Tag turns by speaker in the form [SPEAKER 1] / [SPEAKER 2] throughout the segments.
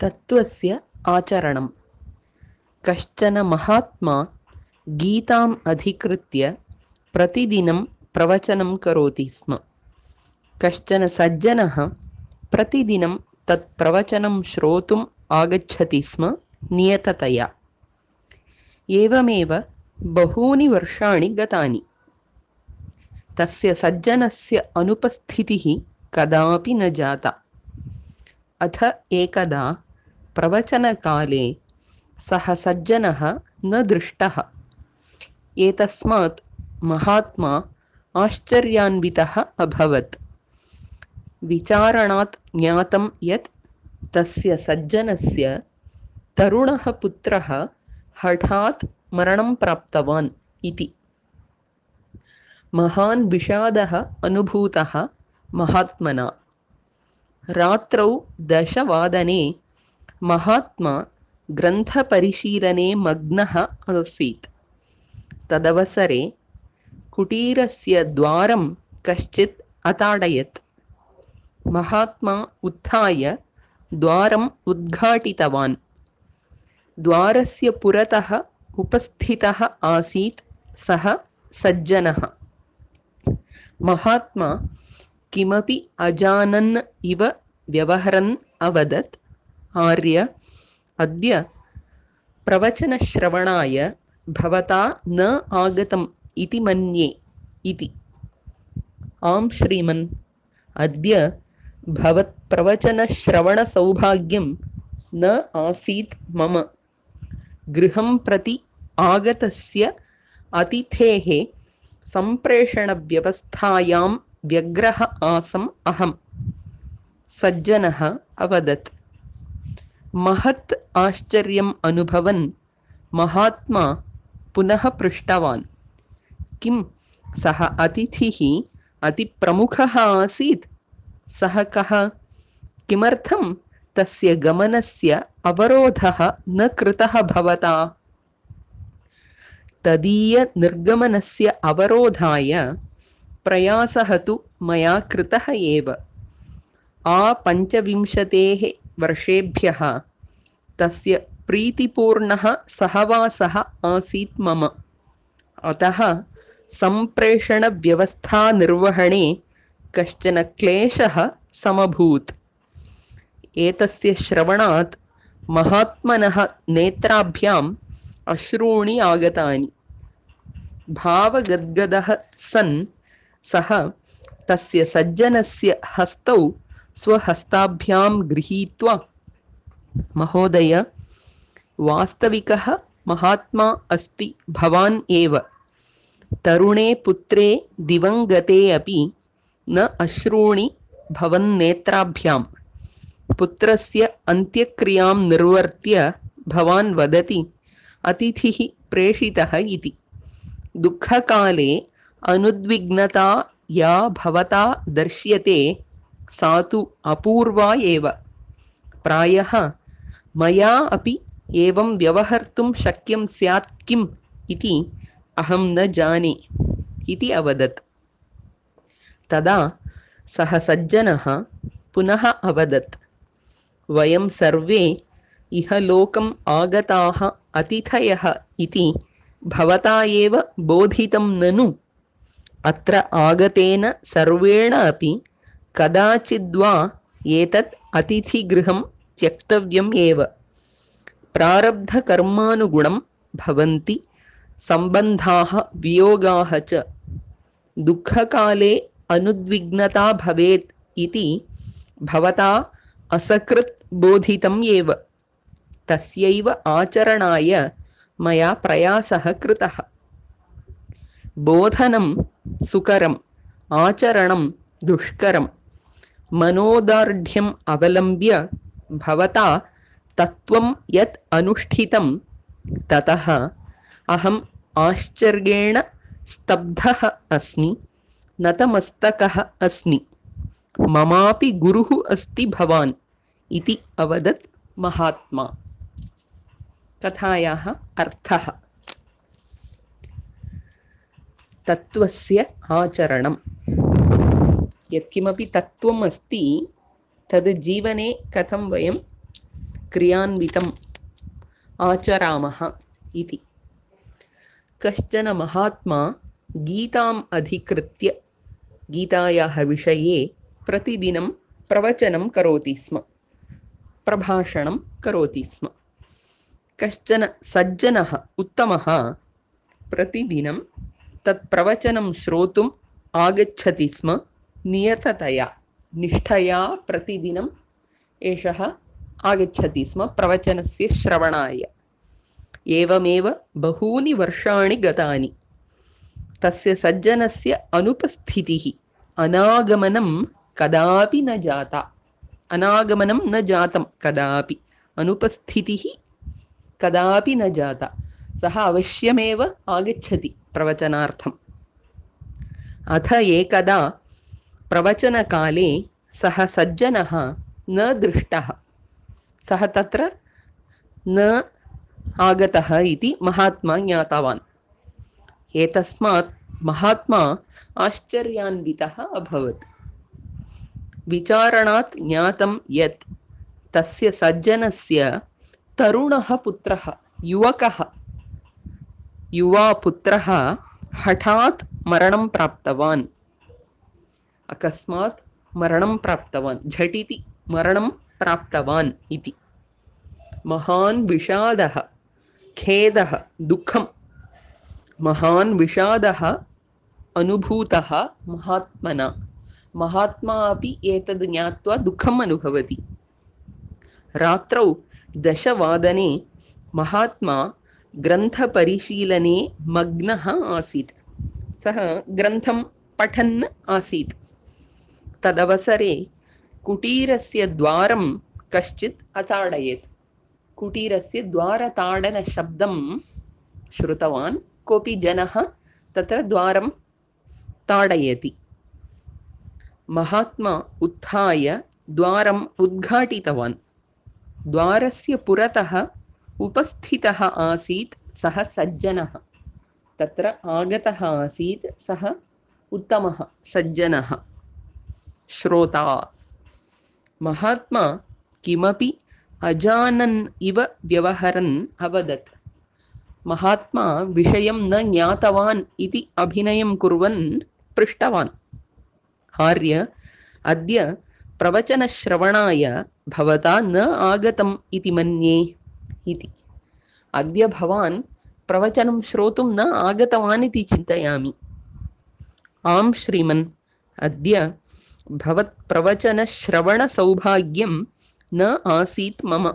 [SPEAKER 1] तत्त्वस्य आचरणं कश्चन महात्मा गीताम् अधिकृत्य प्रतिदिनं प्रवचनं करोति स्म। कश्चन सज्जनः प्रतिदिनं तत् प्रवचनं श्रोतुम् आगच्छति स्म नियततया। एवमेव बहूनि वर्षाणि गतानि। तस्य सज्जनस्य अनुपस्थितिः कदापि न जाता। अथ एकदा प्रवचनकाले सः सज्जनः न दृष्टः। एतस्मात् महात्मा आश्चर्यान्वितः अभवत्। विचारणात् ज्ञातं यत् तस्य सज्जनस्य तरुणः पुत्रः हठात् मरणं प्राप्तवान् इति। महान् विषादः अनुभूतः महात्मना। रात्रौ दशवादने महात्मा ग्रन्थपरिशीलने मग्नः आसीत् तदवसरे कुटीरस्य द्वारं कश्चित् अताडयत्। महात्मा उत्थाय द्वारम् उद्घाटितवान्। द्वारस्य पुरतः उपस्थितः आसीत् सः सज्जनः। महात्मा किमपि अजानन् इव व्यवहरन् अवदत् आर्य अद्य प्रवचनश्रवणाय भवता न आगतम् इति मन्ये इति। आं श्रीमन्। अद्य भवत्प्रवचनश्रवणसौभाग्यं न आसीत् मम। गृहं प्रति आगतस्य अतिथेः सम्प्रेषणव्यवस्थायां व्यग्रः आसम् अहं सज्जनः अवदत्। महत् आश्चर्यम् अनुभवन् महात्मा पुनः पृष्टवान्। किं? सः अतिथिः अतिप्रमुखः आसीत्। सः कः? किमर्थं तस्य गमनस्य अवरोधः न कृतः भवता? तदीयनिर्गमनस्य अवरोधाय प्रयासः तु मया कृतः एव। आपञ्चविंशतेः वर्षेभ्यः। तस्य प्रीतिपूर्णः सहवासः आसीत् मम। अतः सम्प्रेषणव्यवस्थानिर्वहणे कश्चन क्लेशः समभूत्। एतस्य श्रवणात् महात्मनः नेत्राभ्याम् अश्रूणि आगतानि। भावगद्गदः सन् सः तस्य सज्जनस्य हस्तौ स्वहस्ताभ्यां गृहीत्वा, महोदय, वास्तविकः महात्मा अस्ति भवान् एव। तरुणे पुत्रे दिवङ्गते अपि न अश्रूणि भवन्नेत्राभ्यां पुत्रस्य अन्त्यक्रियाँ निर्वर्त्य भवान् वदति, अतिथिः प्रेषितः इति। दुःखकाले अनुद्विग्नता या भवता दर्श्यते सा तु अपूर्वा एव। प्रायः मया अपि एवं व्यवहर्तुं शक्यं स्यात् किम् इति अहं न जाने इति अवदत्। तदा सः सज्जनः पुनः अवदत् वयं सर्वे इहलोकम् आगताः अतिथयः इति भवता एव बोधितं ननु। अत्र आगतेन सर्वेण अपि कदाचिद्वा एतत् अतिथिगृहं त्यक्तव्यम् एव। प्रारब्धकर्मानुगुणं भवन्ति सम्बन्धाः वियोगाः च। दुःखकाले अनुद्विग्नता भवेत् इति भवता असकृत् बोधितम् एव। तस्यैव आचरणाय मया प्रयासः कृतः। बोधनं सुकरम् आचरणं दुष्करं मनोदार्ढ्यम् अवलम्ब्य भवता तत्त्वं यत् अनुष्ठितं ततः अहम् आश्चर्येण स्तब्धः अस्मि नतमस्तकः अस्मि। ममापि गुरुः अस्ति भवान् इति अवदत् महात्मा। कथायाः अर्थः। तत्त्वस्य आचरणं यत्किमपि तत्त्वम् अस्ति तद् जीवने कथं वयं क्रियान्वितम् आचरामः इति। कश्चन महात्मा गीताम् अधिकृत्य गीतायाः विषये प्रतिदिनं प्रवचनं करोति स्म प्रभाषणं करोति स्म। कश्चन सज्जनः उत्तमः प्रतिदिनं तत् प्रवचनं श्रोतुम् आगच्छति स्म नियततया निष्ठया प्रतिदिनम् एषः आगच्छति स्म प्रवचनस्य श्रवणाय। एवमेव बहूनि वर्षाणि गतानि। तस्य सज्जनस्य अनुपस्थितिः अनागमनं कदापि न जाता। अनागमनं न जातं कदापि। अनुपस्थितिः कदापि न जाता। सः अवश्यमेव आगच्छति प्रवचनार्थम्। अथ एकदा प्रवचनकाले सः सज्जनः न दृष्टः। सः तत्र न आगतः इति महात्मा ज्ञातवान्। एतस्मात् महात्मा आश्चर्यान्वितः अभवत्। विचारणात् ज्ञातं यत् तस्य सज्जनस्य तरुणः पुत्रः युवकः युवा पुत्रः हठात् मरणं प्राप्तवान् अकस्मात् मरणं प्राप्तवान् झटिति मरणं प्राप्तवान् इति। महान् विषादः खेदः दुःखं। महान् विषादः अनुभूतः महात्मना। महात्मा अपि एतद् ज्ञात्वा दुःखम् अनुभवति। रात्रौ दशवादने महात्मा ग्रन्थपरिशीलने मग्नः आसीत्। सः ग्रन्थं पठन् आसीत् तदवसरे कुटीरस्य द्वारं कश्चित् अताडयेत् कुटीरस्य द्वारताडनशब्दं श्रुतवान् कोऽपि जनः तत्र द्वारं ताडयति। महात्मा उत्थाय द्वारम् उद्घाटितवान्। द्वारस्य पुरतः उपस्थितः आसीत् सः सज्जनः। तत्र आगतः आसीत् सः उत्तमः सज्जनः श्रोता महात्मा किमपि अजानन् इव व्यवहरन् अवदत्। महात्मा विषयं न ज्ञातवान् इति अभिनयं कुर्वन् पृष्टवान्। आर्य अद्य प्रवचनश्रवणाय भवता न आगतम् इति मन्ये इति। अद्य भवान् प्रवचनं श्रोतुं न आगतवान् इति चिन्तयामि। आं श्रीमन्। अद्य भवत्प्रवचनश्रवणसौभाग्यं न आसीत् मम।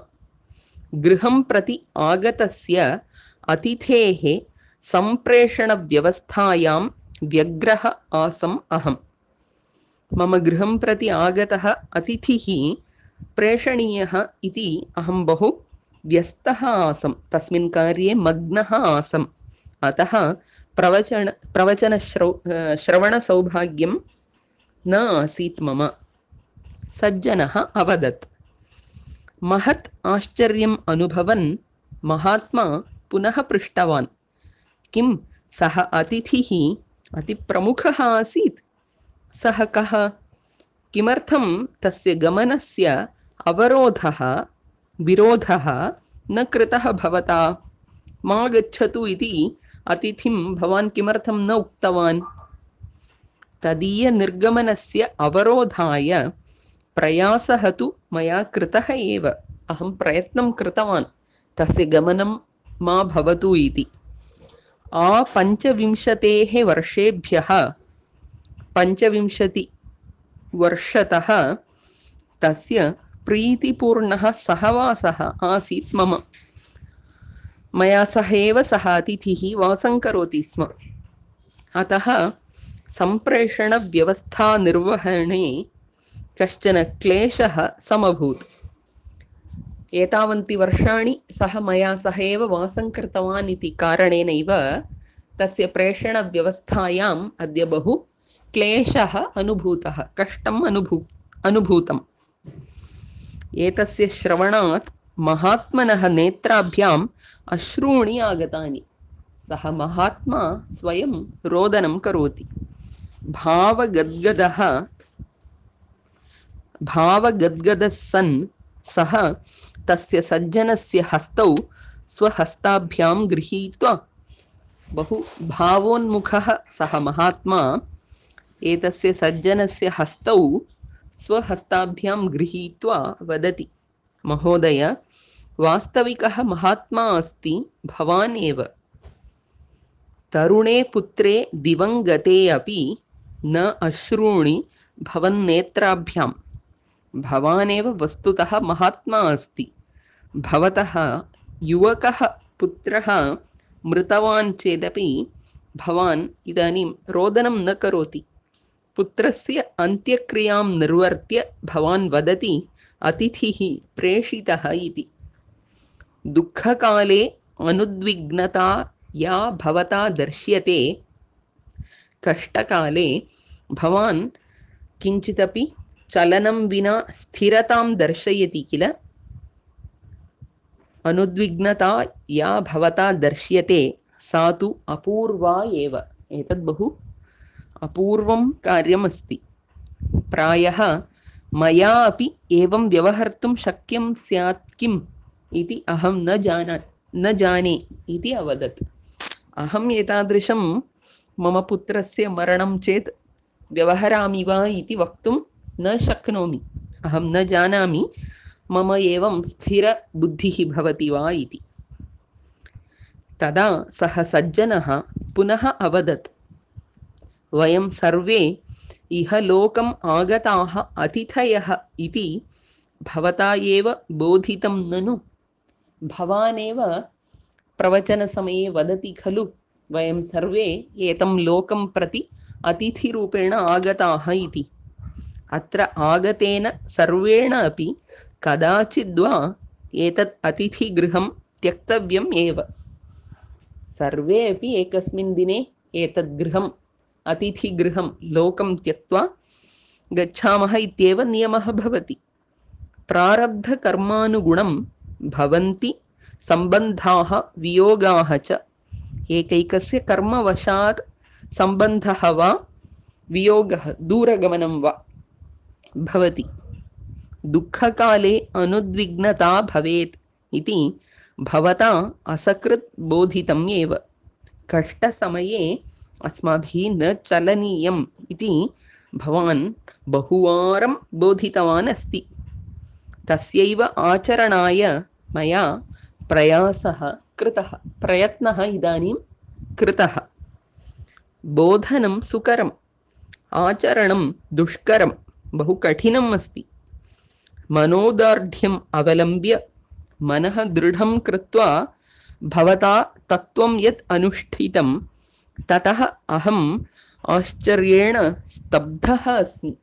[SPEAKER 1] गृहं प्रति आगतस्य अतिथेः सम्प्रेषणव्यवस्थायां व्यग्रः आसम् अहम्। मम गृहं प्रति आगतः अतिथिः प्रेषणीयः इति अहं बहु व्यस्तः आसं तस्मिन् कार्ये मग्नः आसम्। अतः प्रवचन प्रवचनश्रौ श्रवणसौभाग्यं न आसीत् मम। सज्जनः अवदत्। महत् आश्चर्यम् अनुभवन् महात्मा पुनः पृष्टवान्। किं, सः अतिथिः अतिप्रमुखः आसीत्? सः कः? किमर्थं तस्य गमनस्य अवरोधः, विरोधः न कृतः भवता? मा गच्छतु इति अतिथिं भवान् किमर्थं न उक्तवान्? तदीयनिर्गमनस्य अवरोधाय प्रयासः तु मया कृतः एव। अहं प्रयत्नं कृतवान्। तस्य गमनं मा भवतु इति। आपञ्चविंशतेः वर्षेभ्यः पञ्चविंशतिवर्षतः तस्य प्रीतिपूर्णः सहवासः आसीत् मम। मया सह एव सः अतिथिः वासं करोति स्म। अतः सम्प्रेषणव्यवस्थानिर्वहणे कश्चन क्लेशः समभूत्। एतावन्ति वर्षाणि सः मया सह एव वासं कृतवान् इति कारणेनैव तस्य प्रेषणव्यवस्थायाम् अद्य बहु क्लेशः अनुभूतः कष्टम् अनुभू अनुभूतम्। एतस्य श्रवणात् महात्मनः नेत्राभ्याम् अश्रूणि आगतानि। सः महात्मा स्वयं रोदनं करोति भावगद्गदः भावगद्गदः सन् सः तस्य सज्जनस्य हस्तौ स्वहस्ताभ्यां गृहीत्वा बहु भावोन्मुखः सः महात्मा एतस्य सज्जनस्य हस्तौ स्वहस्ताभ्यां गृहीत्वा वदति, महोदय, वास्तविकः महात्मा अस्ति, भवान् एव। तरुणे पुत्रे दिवङ्गते अपि न अश्रूणि भवन्नेत्राभ्यां। भवानेव वस्तुतः महात्मा अस्ति। भवतः युवकः पुत्रः मृतवान् चेदपि भवान् इदानीं रोदनं न करोति। पुत्रस्य अन्त्यक्रियां निर्वर्त्य भवान् वदति अतिथिः प्रेषितः इति। दुःखकाले अनुद्विग्नता या भवता दर्श्यते कष्टकाले भवान् किञ्चिदपि चलनं विना स्थिरतां दर्शयति किल? अनुद्विग्नता या भवता दर्श्यते सा तु अपूर्वा एव। एतद् बहु अपूर्वं कार्यमस्ति। प्रायः मया अपि एवं व्यवहर्तुं शक्यं स्यात् किम् इति अहं न जाना न जाने इति अवदत्। अहम् एतादृशं मम पुत्रस्य मरणं चेत् व्यवहरामि वा इति वक्तुं न शक्नोमि। अहं न जानामि मम एवं स्थिरबुद्धिः भवति वा इति। तदा सः सज्जनः पुनः अवदत् वयं सर्वे इह लोकम् आगताः अतिथयः इति भवता एव बोधितं ननु। भवानेव प्रवचनसमये वदति खलु वयं सर्वे एतं लोकं प्रति अतिथिरूपेण आगताः इति। अत्र आगतेन सर्वेण अपि कदाचिद्वा एतत् अतिथिगृहं त्यक्तव्यम् एव। सर्वे अपि एकस्मिन् दिने एतद् गृहम् अतिथिगृहं लोकं त्यक्त्वा गच्छामः इत्येव नियमः भवति। प्रारब्धकर्मानुगुणं भवन्ति सम्बन्धाः वियोगाः च एकैकस्य कर्मवशात् सम्बन्धः वा वियोगः दूरगमनं वा? भवति। दुःखकाले अनुद्विग्नता भवेत् इति भवता असकृत् बोधितम् एव। कष्टसमये अस्माभिः न चलनीयम् इति भवान् बहुवारं बोधितवान् अस्ति। तस्यैव आचरणाय मया प्रयासः कृतः। प्रयत्नः इदानीं कृतः। बोधनं सुकरम्, आचरणं दुष्करं बहु कठिनम् अस्ति। मनोदार्ढ्यम् अवलम्ब्य मनः दृढं कृत्वा भवता तत्त्वं यत् अनुष्ठितं, ततः अहम् आश्चर्येण स्तब्धः अस्मि।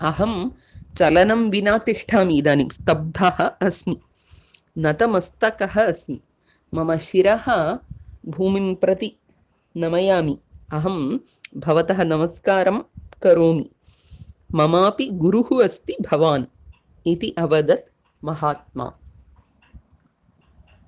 [SPEAKER 1] अहं चलनं विना तिष्ठामि, इदानीं स्तब्धः अस्मि। नतमस्तकः अस्मि। मम शिरः भूमिं प्रति नमयामि। अहं भवतः नमस्कारं करोमि। ममापि गुरुः अस्ति भवान् इति अवदत् महात्मा